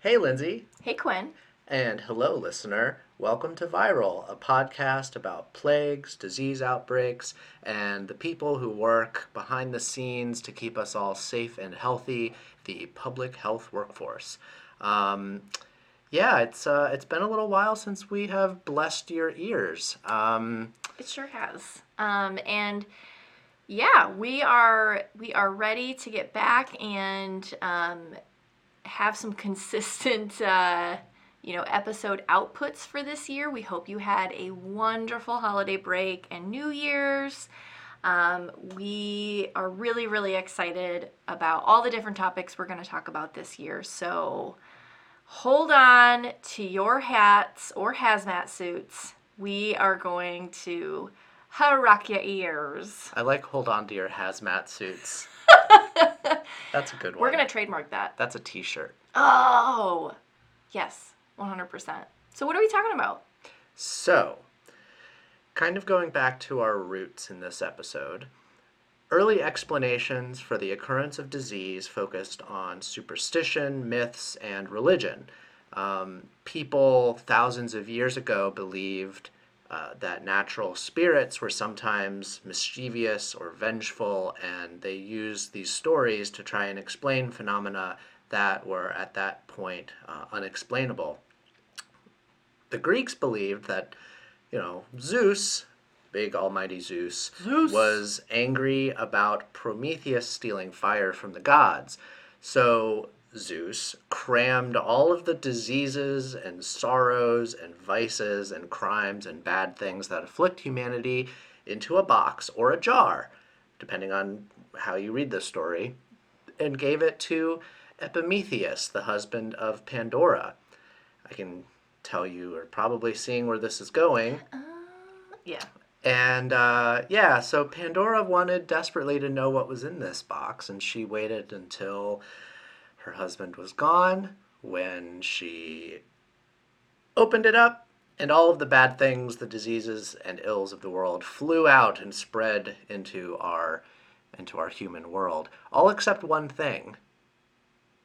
Hey, Linsey. Hey, Quinn. And hello, listener. Welcome to Viral, a podcast about plagues, disease outbreaks, and the people who work behind the scenes to keep us all safe and healthy, the public health workforce. Um, yeah, it's uh, it's been a little while since we have blessed your ears. Um, It sure has. Um, and yeah, we are we are ready to get back and um, have some consistent uh, you know episode outputs for this year. We hope you had a wonderful holiday break and New Year's. Um, we are really really excited about all the different topics we're going to talk about this year. So hold on to your hats or hazmat suits. We are going to rock your ears. I like hold on to your hazmat suits. That's a good one. We're going to trademark that. That's a T-shirt. Oh, yes, 100%. So, what are we talking about? So, kind of going back to our roots in this episode, early explanations for the occurrence of disease focused on superstition, myths, and religion. Um, people thousands of years ago believed uh, that natural spirits were sometimes mischievous or vengeful, and they used these stories to try and explain phenomena that were at that point uh, unexplainable. The Greeks believed that, you know, Zeus, big almighty Zeus, Zeus. was angry about Prometheus stealing fire from the gods. So Zeus crammed all of the diseases and sorrows and vices and crimes and bad things that afflict humanity into a box or a jar, depending on how you read the story, and gave it to Epimetheus, the husband of Pandora. I can tell you are probably seeing where this is going. Yeah. And uh, yeah, so Pandora wanted desperately to know what was in this box, and she waited until her husband was gone when she opened it up, and all of the bad things, the diseases and ills of the world flew out and spread into our into our human world. All except one thing.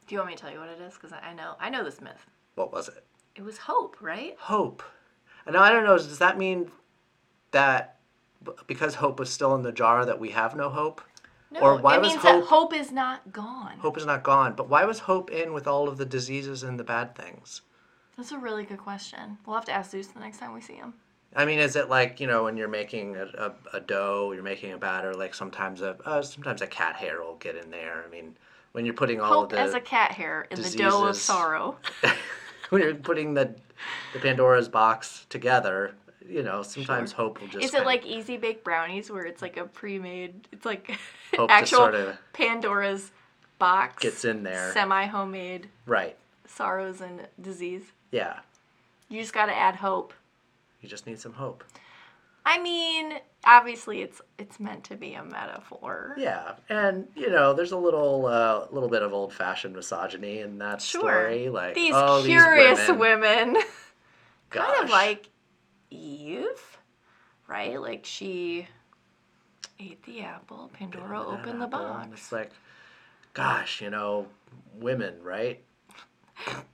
Do you want me to tell you what it is? Because I know I know this myth. What was it? It was hope, right? Hope. And I don't know, does that mean that because hope was still in the jar that we have no hope? No, Or why it was means hope- that hope is not gone. Hope is not gone, but why was hope in with all of the diseases and the bad things? That's a really good question. We'll have to ask Zeus the next time we see him. I mean, is it like you know when you're making a, a, a dough, you're making a batter, like sometimes a uh, sometimes a cat hair will get in there. I mean, when you're putting all Hope of the as a cat hair in the dough of sorrow. when you're putting the the Pandora's box together, you know, sometimes Sure. hope will just Is it kind like easy bake brownies where it's like a pre-made? It's like Hope actual sorta Pandora's box. gets in there, Semi homemade right? sorrows and disease. Yeah, You just got to add hope. you just need some hope. I mean, obviously it's it's meant to be a metaphor. Yeah, and you know, there's a little uh, little bit of old fashioned misogyny in that Sure. story. Like These oh, curious these women. women. kind of like Eve, right? Like she ate the apple, Pandora opened the box. It's like, gosh, you know, women, right?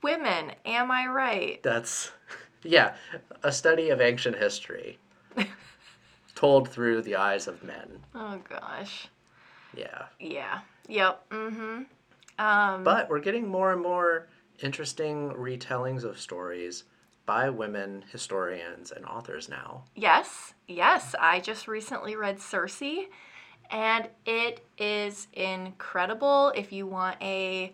Women, am I right? That's, yeah, a study of ancient history told through the eyes of men. Oh gosh. Yeah. Yeah. Yep. Mm-hmm. Um, But we're getting more and more interesting retellings of stories by women historians and authors now. yes, yes. I just recently read Circe, and it is incredible. If you want a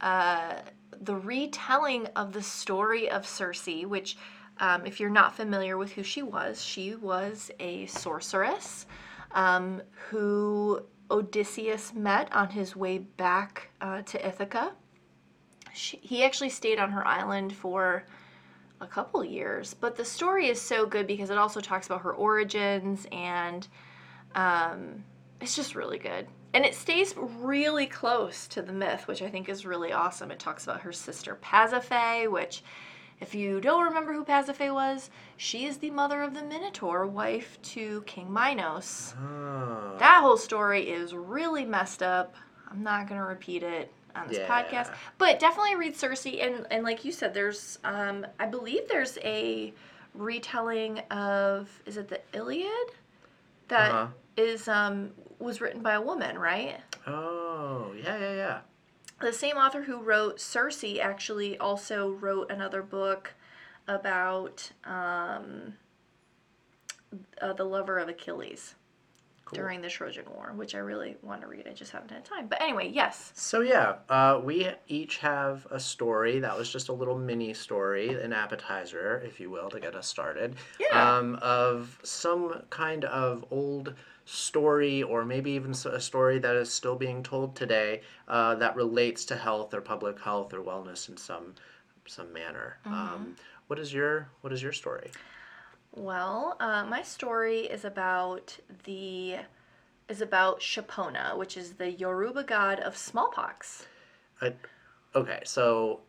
uh, the retelling of the story of Circe, which, um, if you're not familiar with who she was, she was a sorceress um, who Odysseus met on his way back uh, to Ithaca. She, he actually stayed on her island for a couple years, but the story is so good because it also talks about her origins and um, it's just really good. And it stays really close to the myth, which I think is really awesome. It talks about her sister Pasiphae, which, if you don't remember who Pasiphae was, she is the mother of the Minotaur, wife to King Minos. Oh. That whole story is really messed up. I'm not going to repeat it. On this Yeah. podcast. But definitely read Circe, and and like you said, there's um, I believe there's a retelling of is it the Iliad that Uh-huh. is um was written by a woman, right? Oh, yeah, yeah, yeah. The same author who wrote Circe actually also wrote another book about um, uh, the lover of Achilles Cool. during the Trojan War, which I really want to read. I just haven't had time. But anyway, yes. So yeah, uh, we each have a story. That was just a little mini story, an appetizer, if you will, to get us started. Yeah. Um, of some kind of old story, or maybe even a story that is still being told today, uh, that relates to health or public health or wellness in some some manner. Um, what is your What is your story? Well, uh, my story is about the is about Shapona, which is the Yoruba god of smallpox. I, okay, so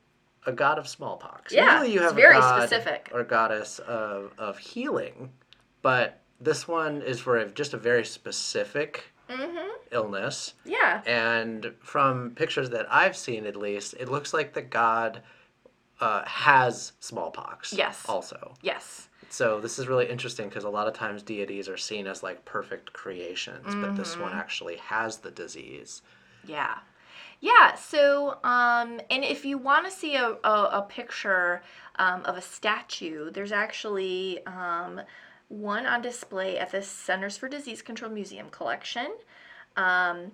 a god of smallpox. Yeah, Usually you have very a god specific. or goddess of, of healing, but this one is for a, just a very specific Mm-hmm. illness. Yeah. And from pictures that I've seen, at least, it looks like the god uh, has smallpox. Yes. Also, Yes. So this is really interesting because a lot of times deities are seen as like perfect creations, but this one Mm-hmm. actually has the disease. Yeah. Yeah, so um, and if you want to see a, a, a picture um, of a statue, there's actually um, one on display at the Centers for Disease Control Museum collection. Um,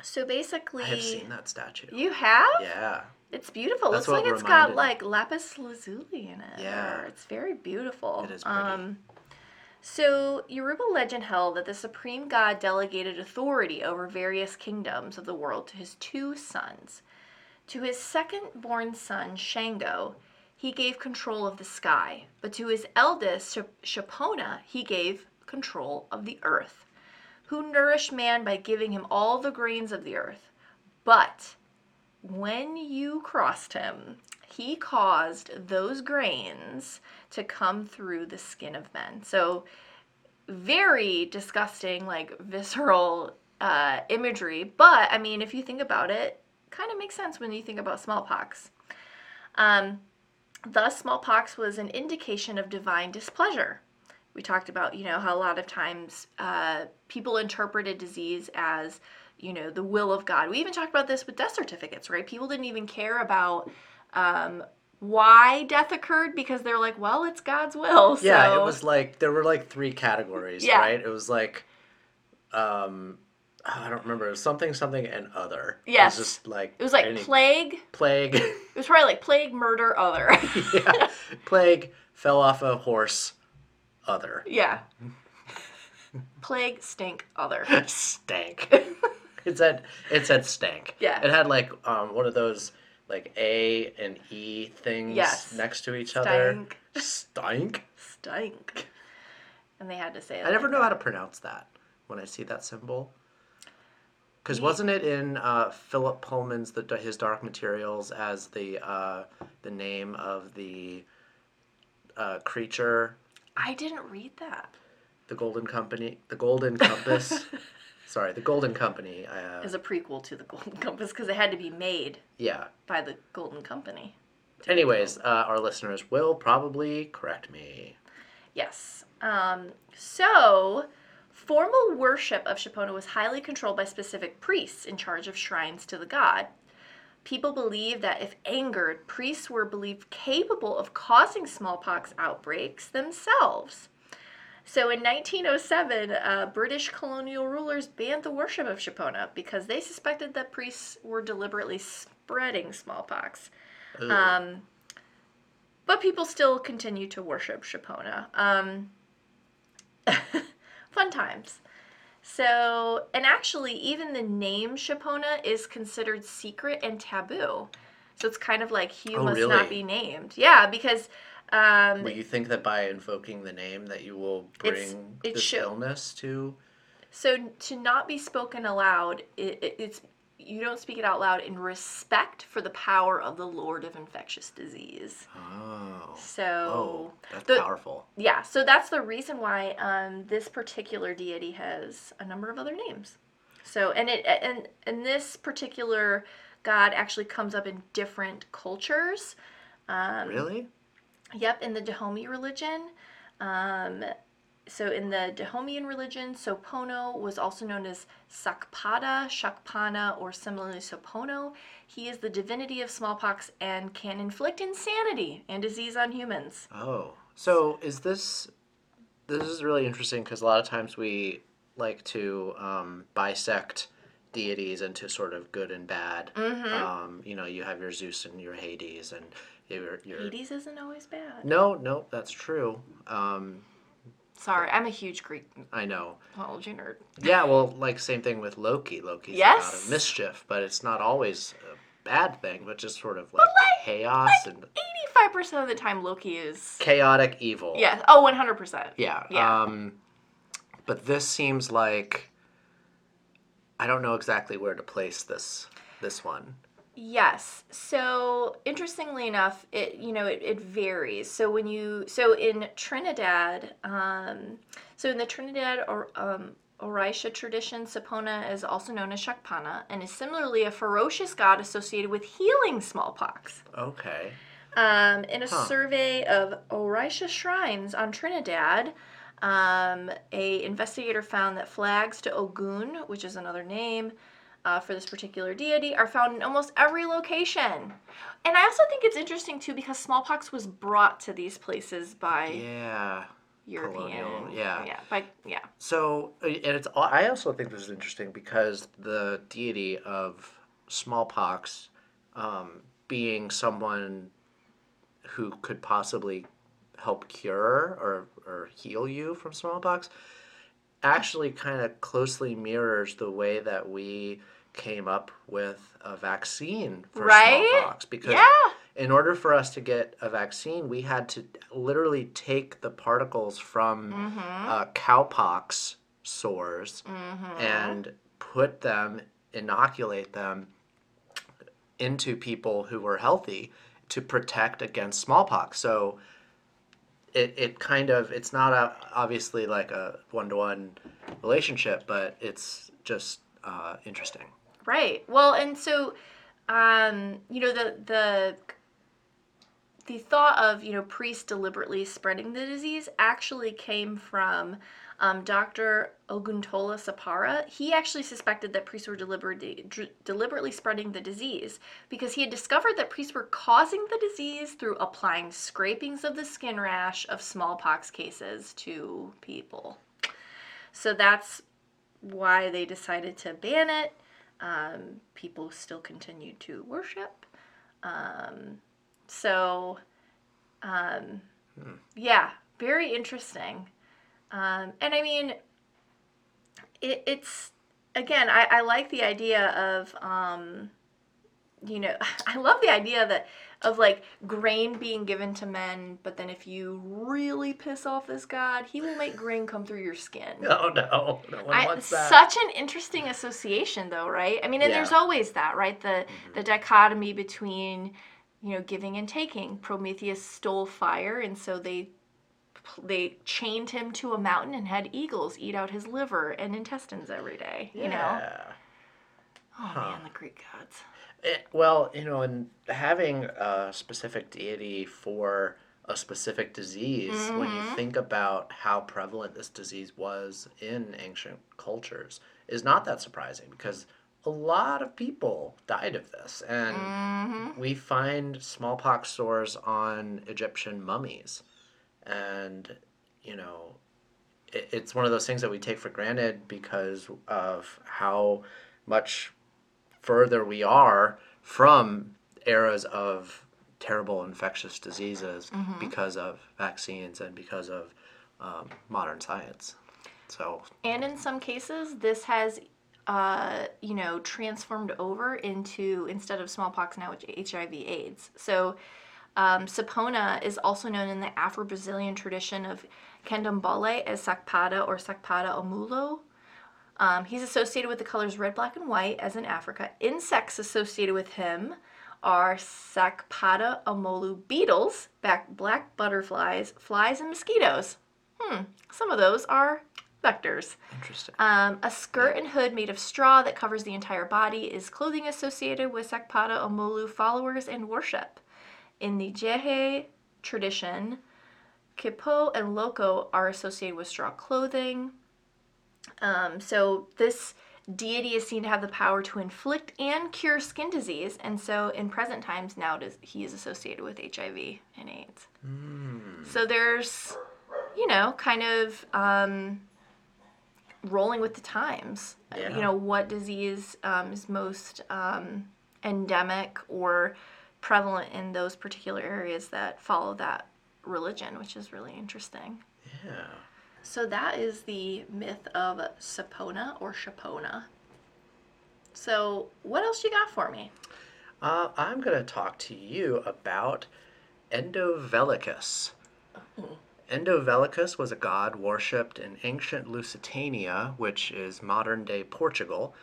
so basically, I have seen that statue. you have? Yeah. It's beautiful. That's Looks like it's got like lapis lazuli in it. Yeah. It's very beautiful. It is pretty. Um, so Yoruba legend held that the supreme god delegated authority over various kingdoms of the world to his two sons. To his second-born son Shango, he gave control of the sky, but to his eldest Shap- Shapona, he gave control of the earth, who nourished man by giving him all the grains of the earth. But when you crossed him, he caused those grains to come through the skin of men. So, very disgusting, like visceral uh, imagery. But I mean, if you think about it, kind of makes sense when you think about smallpox. Um, thus, smallpox was an indication of divine displeasure. We talked about, you know, how a lot of times uh, people interpreted disease as, you know, the will of God. We even talked about this with death certificates, right? People didn't even care about um, why death occurred because they're like, well, it's God's will. Yeah, it was like there were like three categories, Yeah. right? It was like um I don't remember, it was something something and other. Yes. It was just like It was like any- plague. plague. It was probably like plague, murder, other. yeah. Plague fell off a horse other. yeah. Plague, stink, other. Stank. it said it said stank. Yeah. It had like um one of those like A and E things Yes. next to each other. Stank. Stank. Stink. And they had to say it. I never like know how to pronounce that when I see that symbol. Because wasn't it in uh, Philip Pullman's the, his Dark Materials as the uh, the name of the uh, creature, I didn't read that. the Golden Company, the Golden Compass? Sorry, the Golden Company. Uh, As a prequel to the Golden Compass because it had to be made yeah. by the Golden Company. Anyways, uh, our listeners will probably correct me. Yes. Um, so, formal worship of Shapona was highly controlled by specific priests in charge of shrines to the god. People believed that if angered, priests were believed capable of causing smallpox outbreaks themselves. So in 1907, uh, British colonial rulers banned the worship of Shapona because they suspected that priests were deliberately spreading smallpox. Um, but people still continue to worship Shapona. Um, fun times. So, and actually, even the name Shapona is considered secret and taboo. So it's kind of like he Oh, must really? not be named. Yeah, because um, you think that by invoking the name that you will bring it this should- illness to? So to not be spoken aloud, it, it, it's you don't speak it out loud in respect for the power of the Lord of infectious disease. Oh. So Oh, that's the- powerful. yeah, so that's the reason why um, this particular deity has a number of other names. So and it and and this particular god actually comes up in different cultures. Um, Really? Yep, in the Dahomey religion. Um, so in the Dahomean religion, Sopono was also known as Sakpada, Shakpana, or similarly Sopono. He is the divinity of smallpox and can inflict insanity and disease on humans. Oh, so is this? This is really interesting because a lot of times we like to um, bisect deities into sort of good and bad. Mm-hmm. Um, you know, you have your Zeus and your Hades, and your your. Hades isn't always bad. No, no, that's true. Um, Sorry, I'm a huge Greek I know. mythology nerd. Yeah, well, like same thing with Loki. Loki's a god of mischief, but it's not always a bad thing, but just sort of like, chaos and 85% of the time, Loki is. chaotic evil. Yeah. Oh, 100%. Yeah. Yeah. Um, but this seems like I don't know exactly where to place this this one. Yes. So interestingly enough, it you know it, it varies. So when you so in Trinidad, um, so in the Trinidad or um, Orisha tradition, Sapona is also known as Shakpana and is similarly a ferocious god associated with healing smallpox. Okay. Um, in a Huh. survey of Orisha shrines on Trinidad, um, a investigator found that flags to Ogun, which is another name uh, for this particular deity, are found in almost every location. And I also think it's interesting too because smallpox was brought to these places by Yeah. European, colonial, yeah. yeah, by yeah, So uh, and it's I also think this is interesting because the deity of smallpox um, being someone who could possibly help cure or, or heal you from smallpox actually kind of closely mirrors the way that we came up with a vaccine for Right? smallpox because yeah, in order for us to get a vaccine we had to literally take the particles from mm-hmm, uh, cowpox sores mm-hmm. and put them, inoculate them into people who were healthy to protect against smallpox. So it, it kind of, it's not a, obviously like a one to one relationship, but it's just uh, interesting. Right. Well, and so, um, you know, the the the thought of you know priests deliberately spreading the disease actually came from um, Dr. Oguntola Sapara. He actually suspected that priests were deliberately deliberately spreading the disease because he had discovered that priests were causing the disease through applying scrapings of the skin rash of smallpox cases to people. So that's why they decided to ban it. Um, people still continue to worship. Um, so, um, yeah, very interesting. Um, and I mean, it, it's again, I, I like the idea of, um, you know, I love the idea that of like grain being given to men, but then if you really piss off this god, he will make grain come through your skin. Oh no, no one I, wants that. such an interesting association though right i mean and there's Yeah. Mm-hmm. always that right the the dichotomy between you know giving and taking prometheus stole fire and so they they chained him to a mountain and had eagles eat out his liver and intestines every day you know oh Huh. man the greek gods It, well, you know, and having a specific deity for a specific disease, when you Mhm. think about how prevalent this disease was in ancient cultures, is not that surprising because a lot of people died of this. And hmm we find smallpox sores on Egyptian mummies. And, you know, it, it's one of those things that we take for granted because of how much further we are from eras of terrible infectious diseases Mhm. because of vaccines and because of um, modern science. So, and in some cases this has uh, you know transformed over into instead of smallpox now it's hiv aids so um, sapona is also known in the afro-brazilian tradition of candomblé as sakpada or sakpada omolu um, he's associated with the colors red black and white as in africa insects associated with him are sakpada omolu beetles black butterflies flies and mosquitoes hmm some of those are vectors. Interesting. Um, a skirt and hood made of straw that covers the entire body is clothing associated with Sakpada Omolu followers and worship. In the Jeje tradition, Kipo and Loko are associated with straw clothing. Um, so this deity is seen to have the power to inflict and cure skin disease, and so in present times now he is associated with HIV and AIDS. So there's, you know, kind of um, rolling with the times. Yeah. You know, what disease um, is most um, endemic or prevalent in those particular areas that follow that religion, which is really interesting. Yeah. So that is the myth of Sapona or Shapona. So what else you got for me? Uh, I'm going to talk to you about Endovelicus. Endovelicus was a god worshipped in ancient Lusitania, which is modern day Portugal.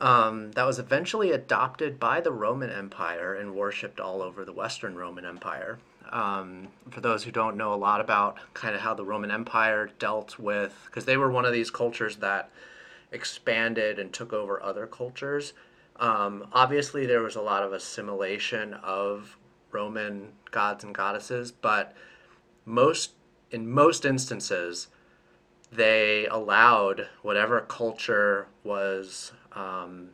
Um, that was eventually adopted by the Roman Empire and worshipped all over the Western Roman Empire. Um, for those who don't know a lot about kind of how the Roman Empire dealt with, because they were one of these cultures that expanded and took over other cultures. Um, obviously, there was a lot of assimilation of Roman gods and goddesses, but most in most instances, they allowed whatever culture was um,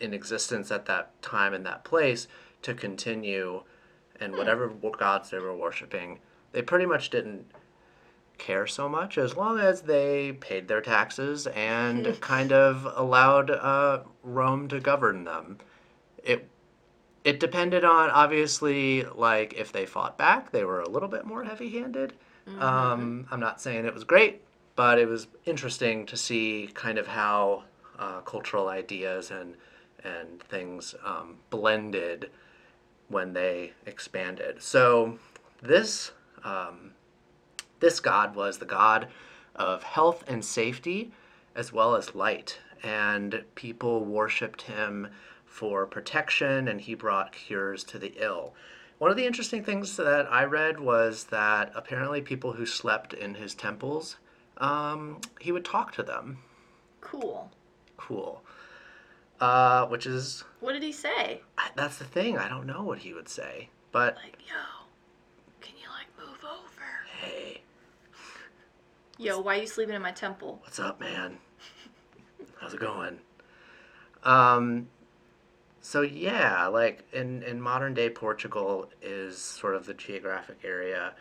in existence at that time and that place to continue, and whatever gods they were worshiping, they pretty much didn't care so much as long as they paid their taxes and kind of allowed uh, Rome to govern them. It it depended on obviously like if they fought back, they were a little bit more heavy-handed. Um, I'm not saying it was great, but it was interesting to see kind of how uh, cultural ideas and and things um, blended when they expanded. So this um, this god was the god of health and safety as well as light, and people worshipped him for protection, and he brought cures to the ill. One of the interesting things that I read was that apparently people who slept in his temples, um, he would talk to them. Cool. Cool. Uh, which is What did he say? I- that's the thing. I don't know what he would say, but Like, yo, can you like move over? hey, Yo, why you sleeping in my temple? what's up, man? How's it going? Um, so yeah, like in in modern day Portugal is sort of the geographic area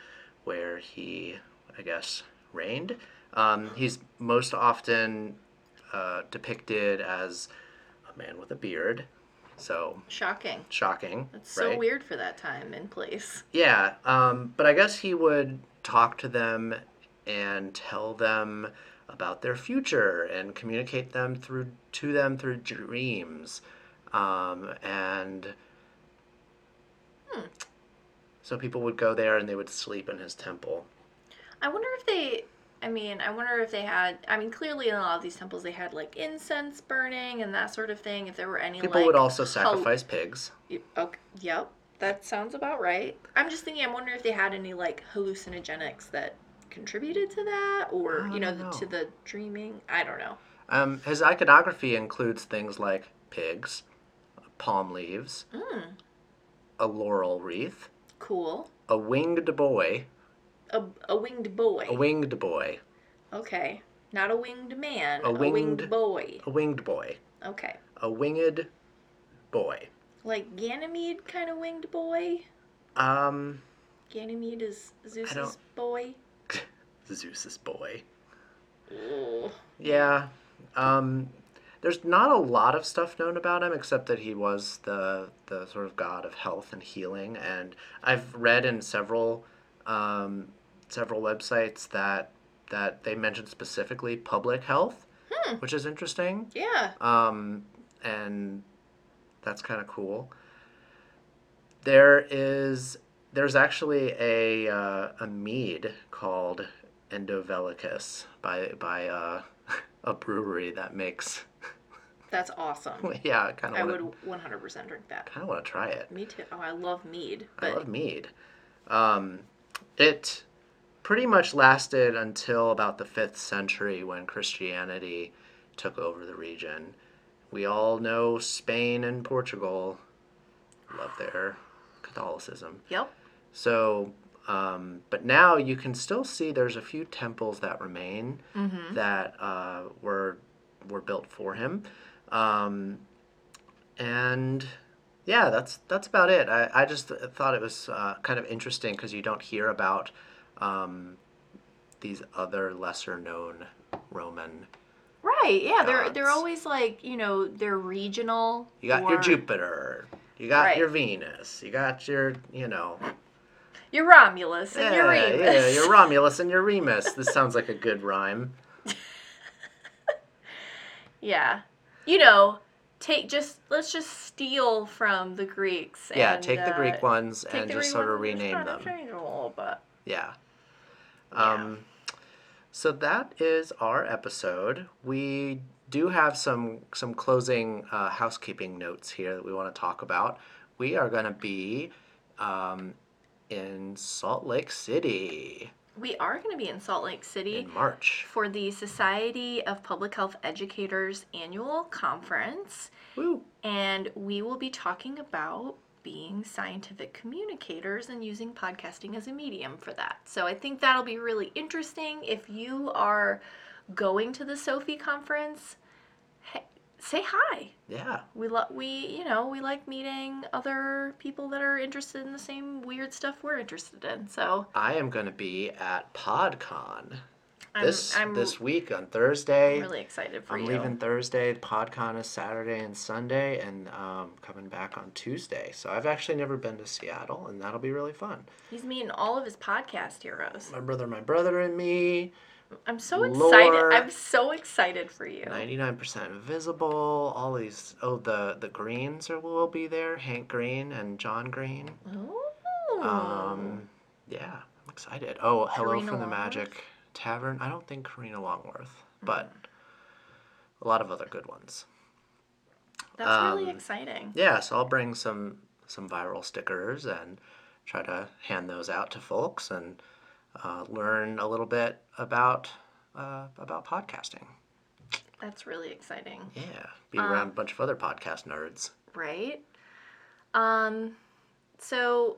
where he, I guess, reigned. Um, he's most often uh, depicted as a man with a beard, so Shocking. shocking. That's so right? weird for that time and place. Yeah, um, but I guess he would talk to them and tell them about their future and communicate them through to them through dreams, um, and so people would go there and they would sleep in his temple. I wonder if they. I mean, I wonder if they had. I mean, clearly in a lot of these temples they had like incense burning and that sort of thing. If there were any People like. would also hal- sacrifice pigs. Okay. Yep. That sounds about right. I'm just thinking. I'm wondering if they had any like hallucinogenics that contributed to that, or you know, don't the, to the dreaming. I don't know. Um, his iconography includes things like pigs, palm leaves, Mm, a laurel wreath, cool. a winged boy, A, a winged boy. a winged boy, okay. Not a winged man. A A winged, winged- boy. a winged boy, Okay. a winged boy. Like Ganymede kind of winged boy. Um, Ganymede is Zeus's boy. Zeus's boy. Ooh. Yeah. Um, there's not a lot of stuff known about him except that he was the the sort of god of health and healing. And I've read in several um, several websites that that they mentioned specifically public health, Hmm. which is interesting. Yeah. Um, and that's kind of cool. There is there's actually a uh, a mead called Endovelicus by by uh, a brewery that makes That's awesome. yeah, I kind I of would want to 100% drink that. kind of want to try it. Me too. Oh, I love mead. I love mead. Um, it pretty much lasted until about the fifth century when Christianity took over the region. We all know Spain and Portugal love their Catholicism. Yep. So, um, but now you can still see there's a few temples that remain that uh, were were built for him, um, and yeah, that's that's about it. I, I just th- thought it was uh, kind of interesting because you don't hear about um, these other lesser known Roman. Right. Yeah. They're they're always like you know they're regional. You got your Jupiter. You got Right. your Venus. You got your, you know, Your Romulus and your yeah, Remus. yeah, your Romulus and your Remus. This sounds like a good rhyme. Yeah. You know, take just let's just steal from the Greeks. Yeah, and, take the uh, Greek ones and just Greek sort of ones and just rename them. change them a little bit. Yeah. Yeah. Um, so that is our episode. We do have some some closing uh, housekeeping notes here that we want to talk about. We are going to be um, in Salt Lake City We are going to be in Salt Lake City in March. for the Society of Public Health Educators annual conference, Woo! and we will be talking about being scientific communicators and using podcasting as a medium for that. So I think that'll be really interesting. If you are going to the SOPHE conference, say hi. Yeah. We love we you know we like meeting other people that are interested in the same weird stuff we're interested in. So I am going to be at PodCon I'm this I'm this week on Thursday. really excited for I'm you. leaving Thursday. PodCon is Saturday and Sunday, and um, coming back on Tuesday. So I've actually never been to Seattle, and that'll be really fun. He's meeting all of his podcast heroes. My brother, my brother, and me. I'm so excited. Lore. I'm so excited for you. Ninety-nine percent visible. All these. Oh, the the Greens are, will be there. Hank Green and John Green. Ooh. Um, yeah, I'm excited. Oh, hello Karina from the Longworth? Magic Tavern. I don't think Karina Longworth, but a lot of other good ones. That's really um, exciting. Yeah, so I'll bring some some viral stickers and try to hand those out to folks and uh, learn a little bit about uh, about podcasting. That's really exciting. Yeah, be Um, around a bunch of other podcast nerds. Right? Um so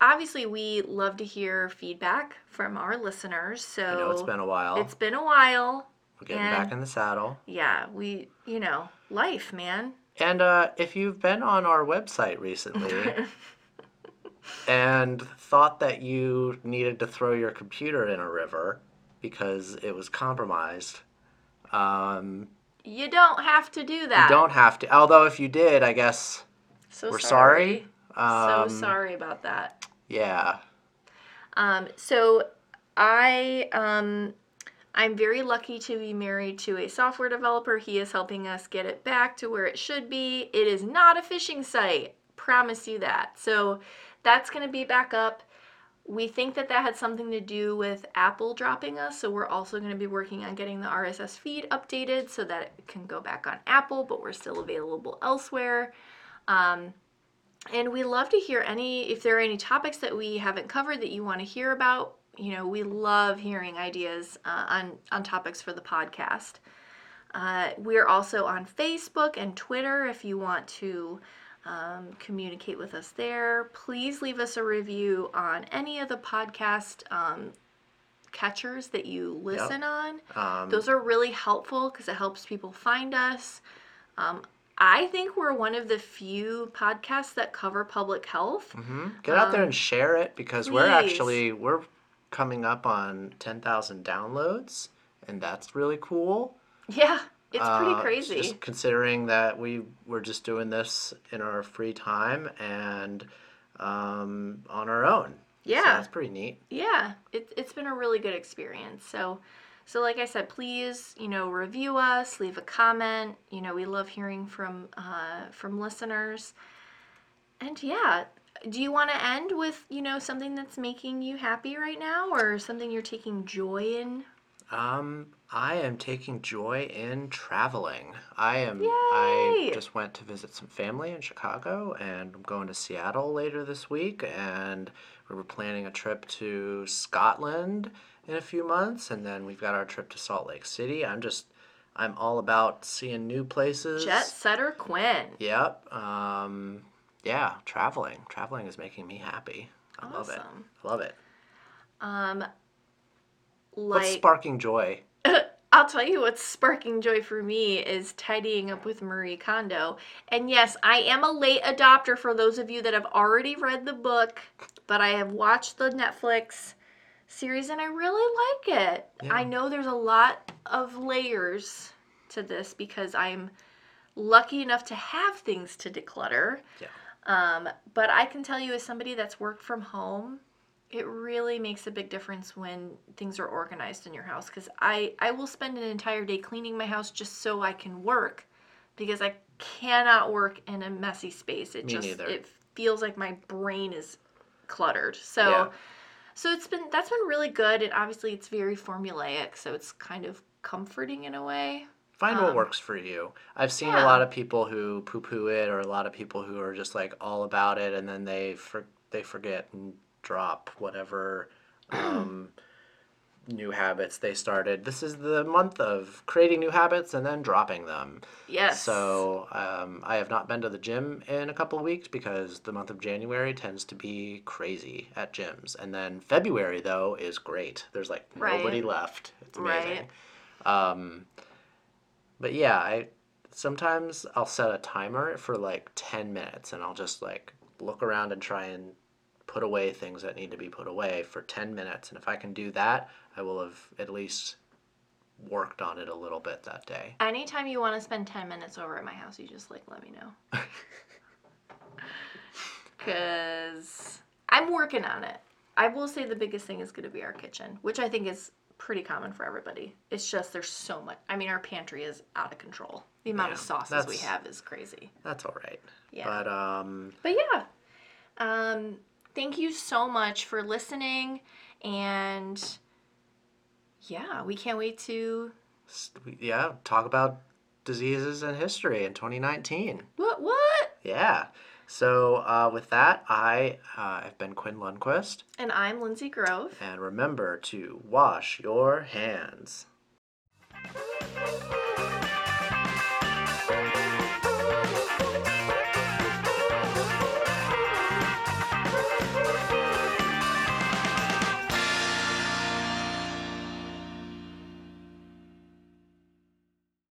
obviously we love to hear feedback from our listeners. So I know it's been a while. it's been a while. We're getting and- back in the saddle. Yeah, we you know, life, man. And uh, if you've been on our website recently and thought that you needed to throw your computer in a river because it was compromised, um, You don't have to do that. you don't have to. Although if you did, I guess So we're sorry. Um, so sorry about that. Yeah. Um, so I um, I'm very lucky to be married to a software developer. He is helping us get it back to where it should be. It is not a phishing site. Promise you that. So that's going to be back up. We think that that had something to do with Apple dropping us, so we're also going to be working on getting the RSS feed updated so that it can go back on Apple, but we're still available elsewhere. Um, and we love to hear any, if there are any topics that we haven't covered that you want to hear about. You know, we love hearing ideas uh, on, on topics for the podcast. Uh, we're also on Facebook and Twitter if you want to um, communicate with us there. Please leave us a review on any of the podcast um, catchers that you listen on. Um, Those are really helpful because it helps people find us. Um, I think we're one of the few podcasts that cover public health. mhm. Get out there um, and share it because we're actually we're coming up on ten thousand downloads, and that's really cool. Yeah, it's pretty Uh, crazy. Just considering that we were just doing this in our free time and um, on our own. So Yeah. that's pretty neat. yeah, it, it's been a really good experience. So, so like I said, please, you know, review us, leave a comment. You know, we love hearing from uh, from listeners. And yeah, do you want to end with you know something that's making you happy right now, or something you're taking joy in? Um, I am taking joy in traveling. I am. Yay! I just went to visit some family in Chicago, and I'm going to Seattle later this week. And we were planning a trip to Scotland in a few months, and then we've got our trip to Salt Lake City. I'm just, I'm all about seeing new places. Jet setter Quinn. Yep. Um, yeah, traveling. Traveling is making me happy. I love it. I love it. Um, What's sparking joy? I'll tell you what's sparking joy for me is tidying up with Marie Kondo. And yes, I am a late adopter for those of you that have already read the book, but I have watched the Netflix series and I really like it. Yeah. I know there's a lot of layers to this because I'm lucky enough to have things to declutter. Yeah. Um, but I can tell you, as somebody that's worked from home, it really makes a big difference when things are organized in your house. Because I I will spend an entire day cleaning my house just so I can work, because I cannot work in a messy space. It Me just neither. it feels like my brain is cluttered. So. Yeah. So it's been that's been really good, and obviously it's very formulaic, so it's kind of comforting in a way. Find what Um, works for you. I've seen yeah. a lot of people who poo-poo it, or a lot of people who are just like all about it, and then they for, they forget and drop whatever um, new habits they started. This is the month of creating new habits and then dropping them. Yes. So um, I have not been to the gym in a couple of weeks because the month of January tends to be crazy at gyms, and then February though is great. There's like Right. nobody left. It's amazing. Right. Um, but yeah, I sometimes I'll set a timer for like ten minutes, and I'll just like look around and try and put away things that need to be put away for ten minutes, and if I can do that, I will have at least worked on it a little bit that day. Anytime you want to spend 10 minutes over at my house, you just like let me know. Cuz I'm working on it. I will say the biggest thing is going to be our kitchen, which I think is pretty common for everybody. It's just there's so much. I mean, our pantry is out of control. The amount of sauces we have is crazy. That's all right. Yeah. But um, But yeah, um, thank you so much for listening. And yeah, we can't wait to. yeah, talk about diseases and history in 2019. What? What? Yeah. So uh, with that, I uh, have been Quinn Lundquist, And I'm Linsey Grove. and remember to wash your hands.